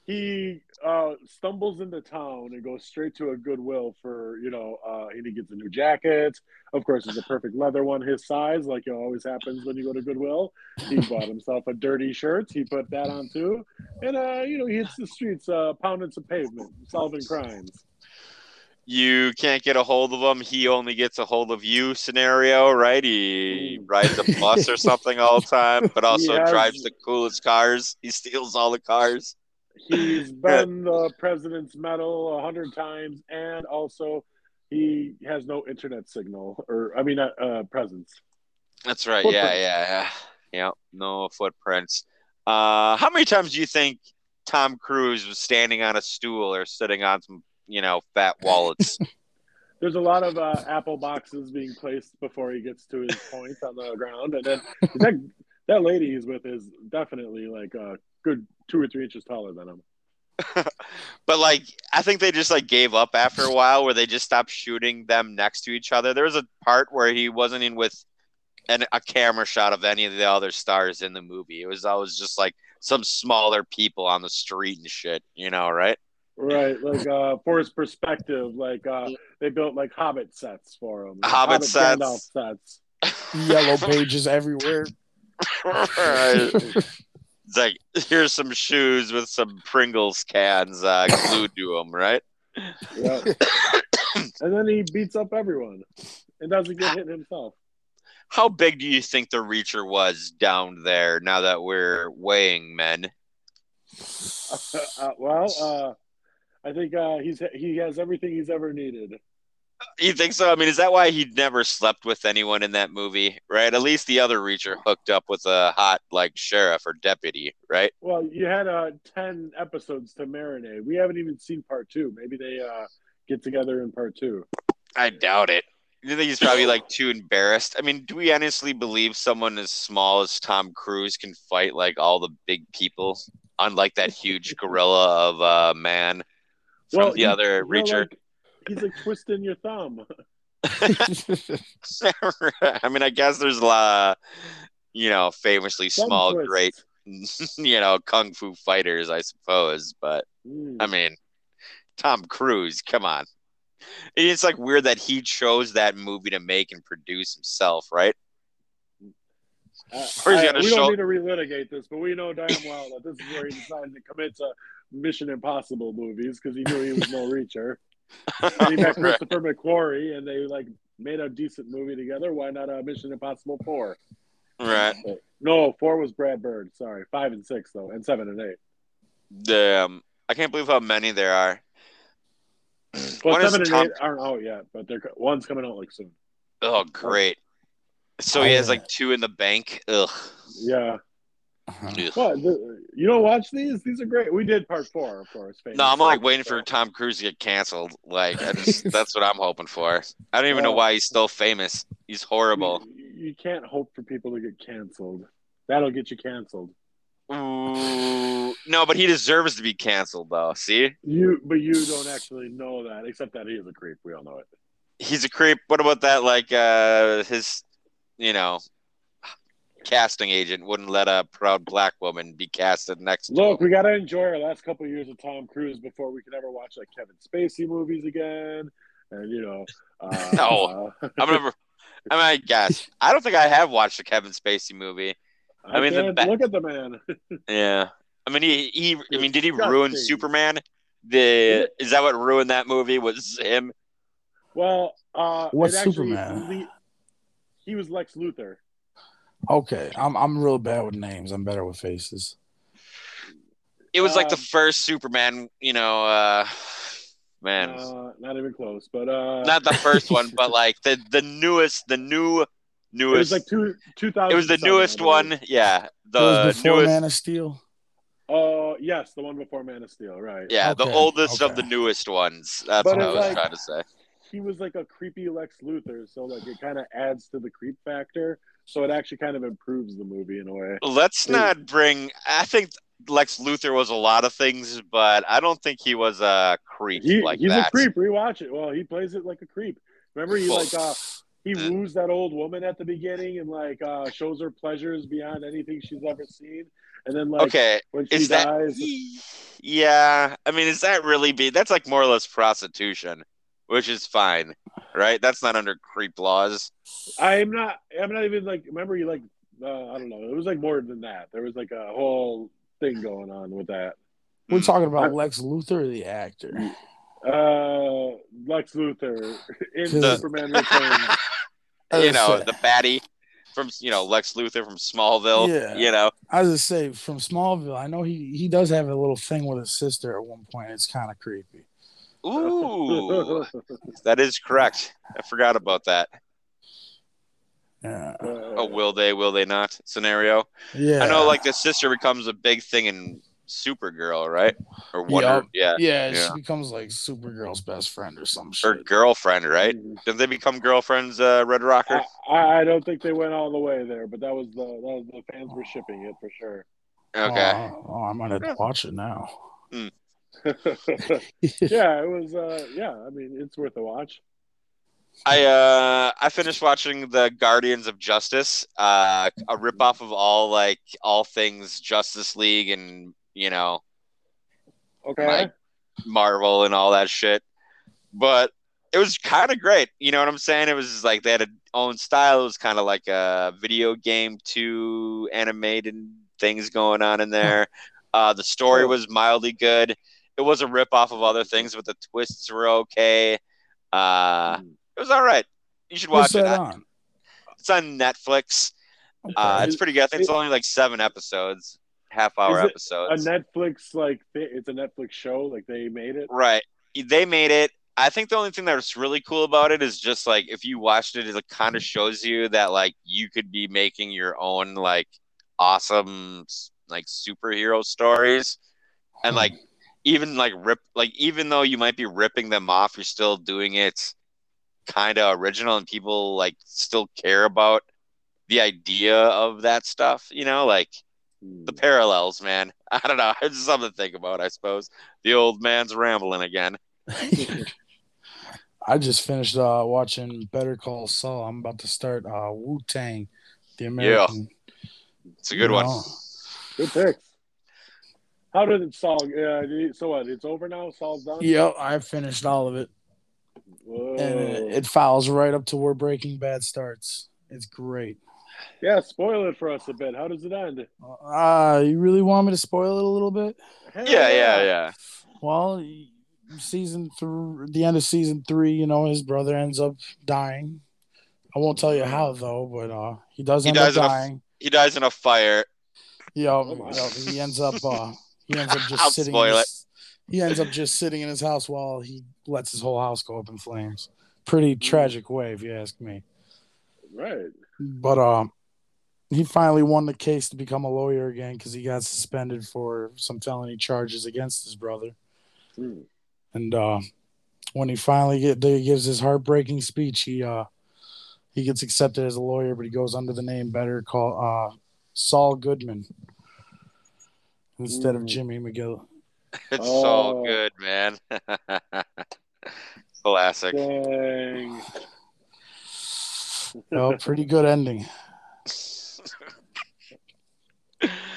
He uh, stumbles into town and goes straight to a Goodwill for you know, uh, and he gets a new jacket. Of course, it's a perfect leather one his size, like it always happens when you go to Goodwill. He bought himself a dirty shirt. He put that on too, and uh, you know, he hits the streets, uh, pounding some pavement, solving crimes. You can't get a hold of him. He only gets a hold of you scenario, right? He Mm. rides a bus or something all the time, but also has- drives the coolest cars. He steals all the cars. He's been the president's medal a hundred times, and also he has no internet signal, or I mean, uh, uh, presence. That's right. Yeah, yeah, yeah. Yeah, no footprints. Uh, how many times do you think Tom Cruise was standing on a stool or sitting on some, you know, fat wallets? There's a lot of uh, apple boxes being placed before he gets to his point on the ground, and then that that lady he's with is definitely like a good two or three inches taller than him. but like, I think they just like gave up after a while, where they just stopped shooting them next to each other. There was a part where he wasn't in with an, a camera shot of any of the other stars in the movie. It was always just like some smaller people on the street and shit. You know, right? Right, like uh, for his perspective, like uh, they built like Hobbit sets for him. Hobbit sets. Gandalf sets. Yellow pages everywhere. Right. It's like here's some shoes with some Pringles cans uh, glued to them, right? Yeah. and then he beats up everyone and doesn't get hit himself. How big do you think the Reacher was down there? Now that we're weighing men, uh, well, uh, I think uh, he's he has everything he's ever needed. you think so? I mean, is that why he never slept with anyone in that movie? Right? At least the other Reacher hooked up with a hot like sheriff or deputy, right? Well, you had uh, ten episodes to marinate. We haven't even seen part two. Maybe they uh, get together in part two. I doubt it. You think he's probably like too embarrassed? I mean, do we honestly believe someone as small as Tom Cruise can fight like all the big people, unlike that huge gorilla of a man from Well, the you- other Reacher? like- he's like twisting your thumb. I mean, I guess there's a lot, of, you know, famously Thumb small, twist. great, you know, kung fu fighters, I suppose. But Mm. I mean, Tom Cruise, come on. It's like weird that he chose that movie to make and produce himself, right? Uh, Or he's I- gotta we show- don't need to relitigate this, but we know damn well that this is where he decided to commit to Mission Impossible movies because he knew he was no reacher. And he met Right. Christopher McQuarrie, and they like made a decent movie together. Why not a Mission Impossible Four? right. No, four was Brad Bird. Sorry, five and six though, and seven and eight. Damn. I can't believe how many there are. Well, When is seven and Tom- eight aren't out yet, but they're one's coming out like soon. Oh, great. So he oh, has like two in the bank. Ugh. Yeah. Uh-huh. Ugh. What? The, you don't watch these? These are great. We did part four, of course. No, I'm like waiting So- for Tom Cruise to get canceled. Like, I just, that's what I'm hoping for. I don't even know why he's still famous. He's horrible. You, you can't hope for people to get canceled. That'll get you canceled. Ooh. No, but he deserves to be canceled, though. See, You, but you don't actually know that, except that he is a creep. We all know it. he's a creep. What about that? Like, uh, his, you know, casting agent wouldn't let a proud black woman be casted next. Look, we got to enjoy our last couple of years of Tom Cruise before we can ever watch like Kevin Spacey movies again. And you know, uh, No. uh, I'm gonna. I mean, I guess I don't think I have watched a Kevin Spacey movie. I mean, the ba- look at the man. Yeah. I mean, he, he I mean, did he ruin Superman? The is that what ruined that movie? Was him? well, uh, What's it actually Superman? he was Lex Luthor. Okay, I'm I'm real bad with names. I'm better with faces. It was like the Um, first Superman. You know, uh, man, Uh, not even close, but uh, not the first one, but like the the newest, the new it newest. was like two two thousand. it was the newest one. Yeah, it the was before newest. Man of Steel. Oh yes, the one before Man of Steel, right? yeah, the Okay, oldest of the newest ones. That's But what I was like- trying to say. he was like a creepy Lex Luthor, so like it kind of adds to the creep factor. So it actually kind of improves the movie in a way. Let's not bring. I think Lex Luthor was a lot of things, but I don't think he was a creep He, like he's that. a creep. Rewatch it. Well, he plays it like a creep. Remember, he like uh he woos that old woman at the beginning and like uh shows her pleasures beyond anything she's ever seen. And then like okay, when she is that? dies, Yeah, I mean, is that really be? That's like more or less prostitution, which is fine, right? That's not under creep laws. I'm not. I'm not even like. Remember, you like. Uh, I don't know. It was like more than that. There was like a whole thing going on with that. We're Mm. talking about I- Lex Luthor the actor. Uh, Lex Luthor in The- Superman Returns. you know, the baddie from you know Lex Luthor from Smallville. Yeah. You know, I was just say from Smallville. I know he he does have a little thing with his sister at one point. It's kind of creepy. Ooh, that is correct. I forgot about that. Yeah, A will they, will they not scenario. yeah. I know, like the sister becomes a big thing in Supergirl, right? Or Wonder, yeah, yeah, yeah. she becomes like Supergirl's best friend or some or shit. girlfriend, right? Did they become girlfriends, uh, Red Rocker? I, I don't think they went all the way there, but that was the that was, the fans were shipping it for sure. Okay. Oh, oh, I'm gonna watch it now. yeah, it was. Uh, yeah, I mean, it's worth a watch. I uh I finished watching the Guardians of Justice, uh a ripoff of all like all things Justice League and you know Okay. Like- Marvel and all that shit. But it was kind of great. You know what I'm saying? It was like they had a own style. It was kind of like a video game to animated things going on in there. Uh, the story was mildly good. It was a rip off of other things, but the twists were okay. Uh, Mm. it was all right. You should What's watch it. on? It's on Netflix. Uh, it's pretty good. I think it's only like seven episodes, half hour Is it episodes. a Netflix like it's a Netflix show like they made it. Right. They made it. I think the only thing that's really cool about it is just like if you watched it, it kind of shows you that like you could be making your own like awesome like superhero stories, and like even like rip like even though you might be ripping them off, you're still doing it kind of original, and people like still care about the idea of that stuff. You know, like Hmm. the parallels, man. I don't know. It's something to think about, I suppose. The old man's rambling again. I just finished uh, watching Better Call Saul. I'm about to start uh, Wu Tang, the American. Yeah. It's a good one. No. Good picks. How did it solve? Uh, did he- so what? It's over now. Saul's done. Yep, I finished all of it, Whoa. and it, it follows right up to where Breaking Bad starts. It's great. yeah, spoil it for us a bit. How does it end? Uh, you really want me to spoil it a little bit? it? Hell Yeah, yeah, yeah. Well, season through the end of season three, you know, his brother ends up dying. I won't tell you how though, but uh, he does He end dies up in a- He dies in a fire. Yeah, Oh, my. yeah, he ends up uh, he ends up just I'll sitting. spoil in his, He ends up just sitting in his house while he lets his whole house go up in flames. Pretty tragic way, if you ask me. Right. But uh, he finally won the case to become a lawyer again because he got suspended for some felony charges against his brother. Hmm. And uh, when he finally get, he gives his heartbreaking speech, he uh, he gets accepted as a lawyer, but he goes under the name better called uh, Saul Goodman instead of. Jimmy McGill. It's Oh. so good, man. Classic. Dang. Oh, pretty good ending.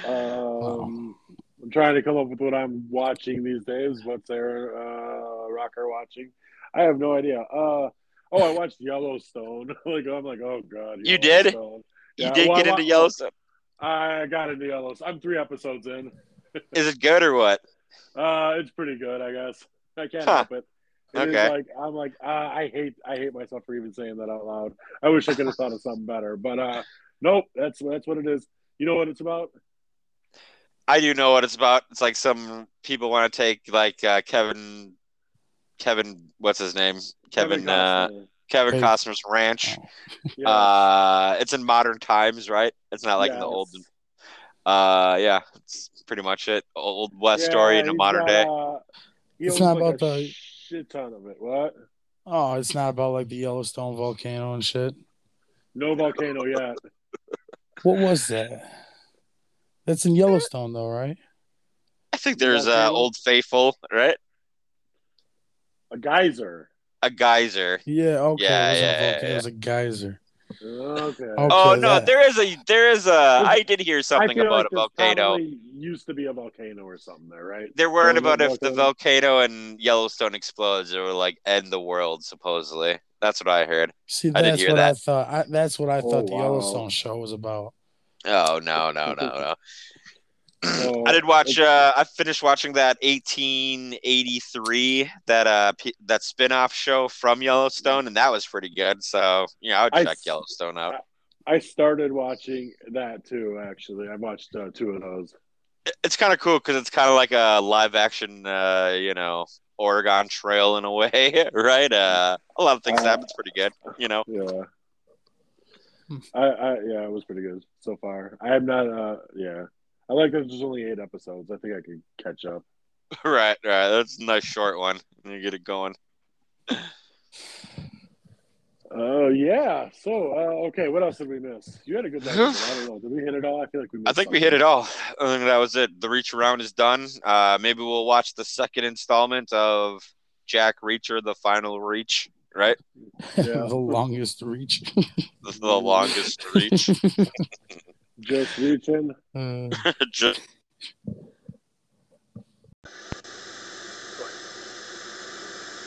Um, I'm trying to come up with what I'm watching these days. What's there, uh, rocker watching? I have no idea. Uh, oh, I watched Yellowstone. like I'm like, oh god. You did? Yellowstone. You did well, get I- into Yellowstone. I got into Yellowstone. I'm three episodes in. Is it good or what? Uh, it's pretty good, I guess. I can't Huh. help it. It is Okay. like I'm like uh, I hate I hate myself for even saying that out loud. I wish I could have thought of something better, but uh, nope. That's that's what it is. You know what it's about? I do know what it's about. It's like some people want to take like uh, Kevin, Kevin, what's his name? Kevin, uh, Costner. Kevin Hey. Costner's ranch. Yeah. Uh, it's in modern times, right? It's not like in the old. Uh, yeah, it's pretty much it. Old West story in a modern got, day. uh, It's not like, about a the- shit ton of it. What? Oh, it's not about like the Yellowstone volcano and shit. No volcano yet. What was that? That's in Yellowstone, though, right? I think there's uh, Old Faithful, right? A geyser. A geyser. Yeah. Okay. Yeah, it wasn't yeah, a volcano. yeah, It was a geyser. Okay. Okay, oh no, that- there is a there is a. I did hear something about like a volcano. used to be a volcano or something there, right? They're worried Well, about no if the volcano. volcano and Yellowstone explodes, it will like end the world. Supposedly, that's what I heard. See, I didn't hear what that. I thought. I, that's what I Oh, thought the wow. Yellowstone show was about. Oh no, no, no, no. I did watch. Uh, I finished watching that 1883 that uh p- that spin-off show from Yellowstone, and that was pretty good. So yeah, I would I check s- Yellowstone out. I started watching that too. Actually, I watched uh, two of those. It's kind of cool because it's kind of like a live-action, uh, you know, Oregon Trail in a way, right? Uh, a lot of things Uh, happen. It's pretty good, you know. Yeah. I, I yeah, it was pretty good so far. I am not uh yeah. I like that there's only eight episodes. I think I could catch up. right, right. That's a nice short one. You get it going. Oh yeah. So uh, okay, what else did we miss? You had a good night. I don't know. Did we hit it all? I feel like we missed I think we hit it all. I think that was it. The reach around is done. Uh, maybe we'll watch the second installment of Jack Reacher, the final reach, right? Yeah. the longest reach. The, the longest reach. Just reaching. Uh, Just,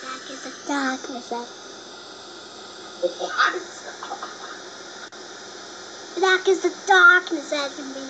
Dark is the darkness that. Dark is the darkness that in me.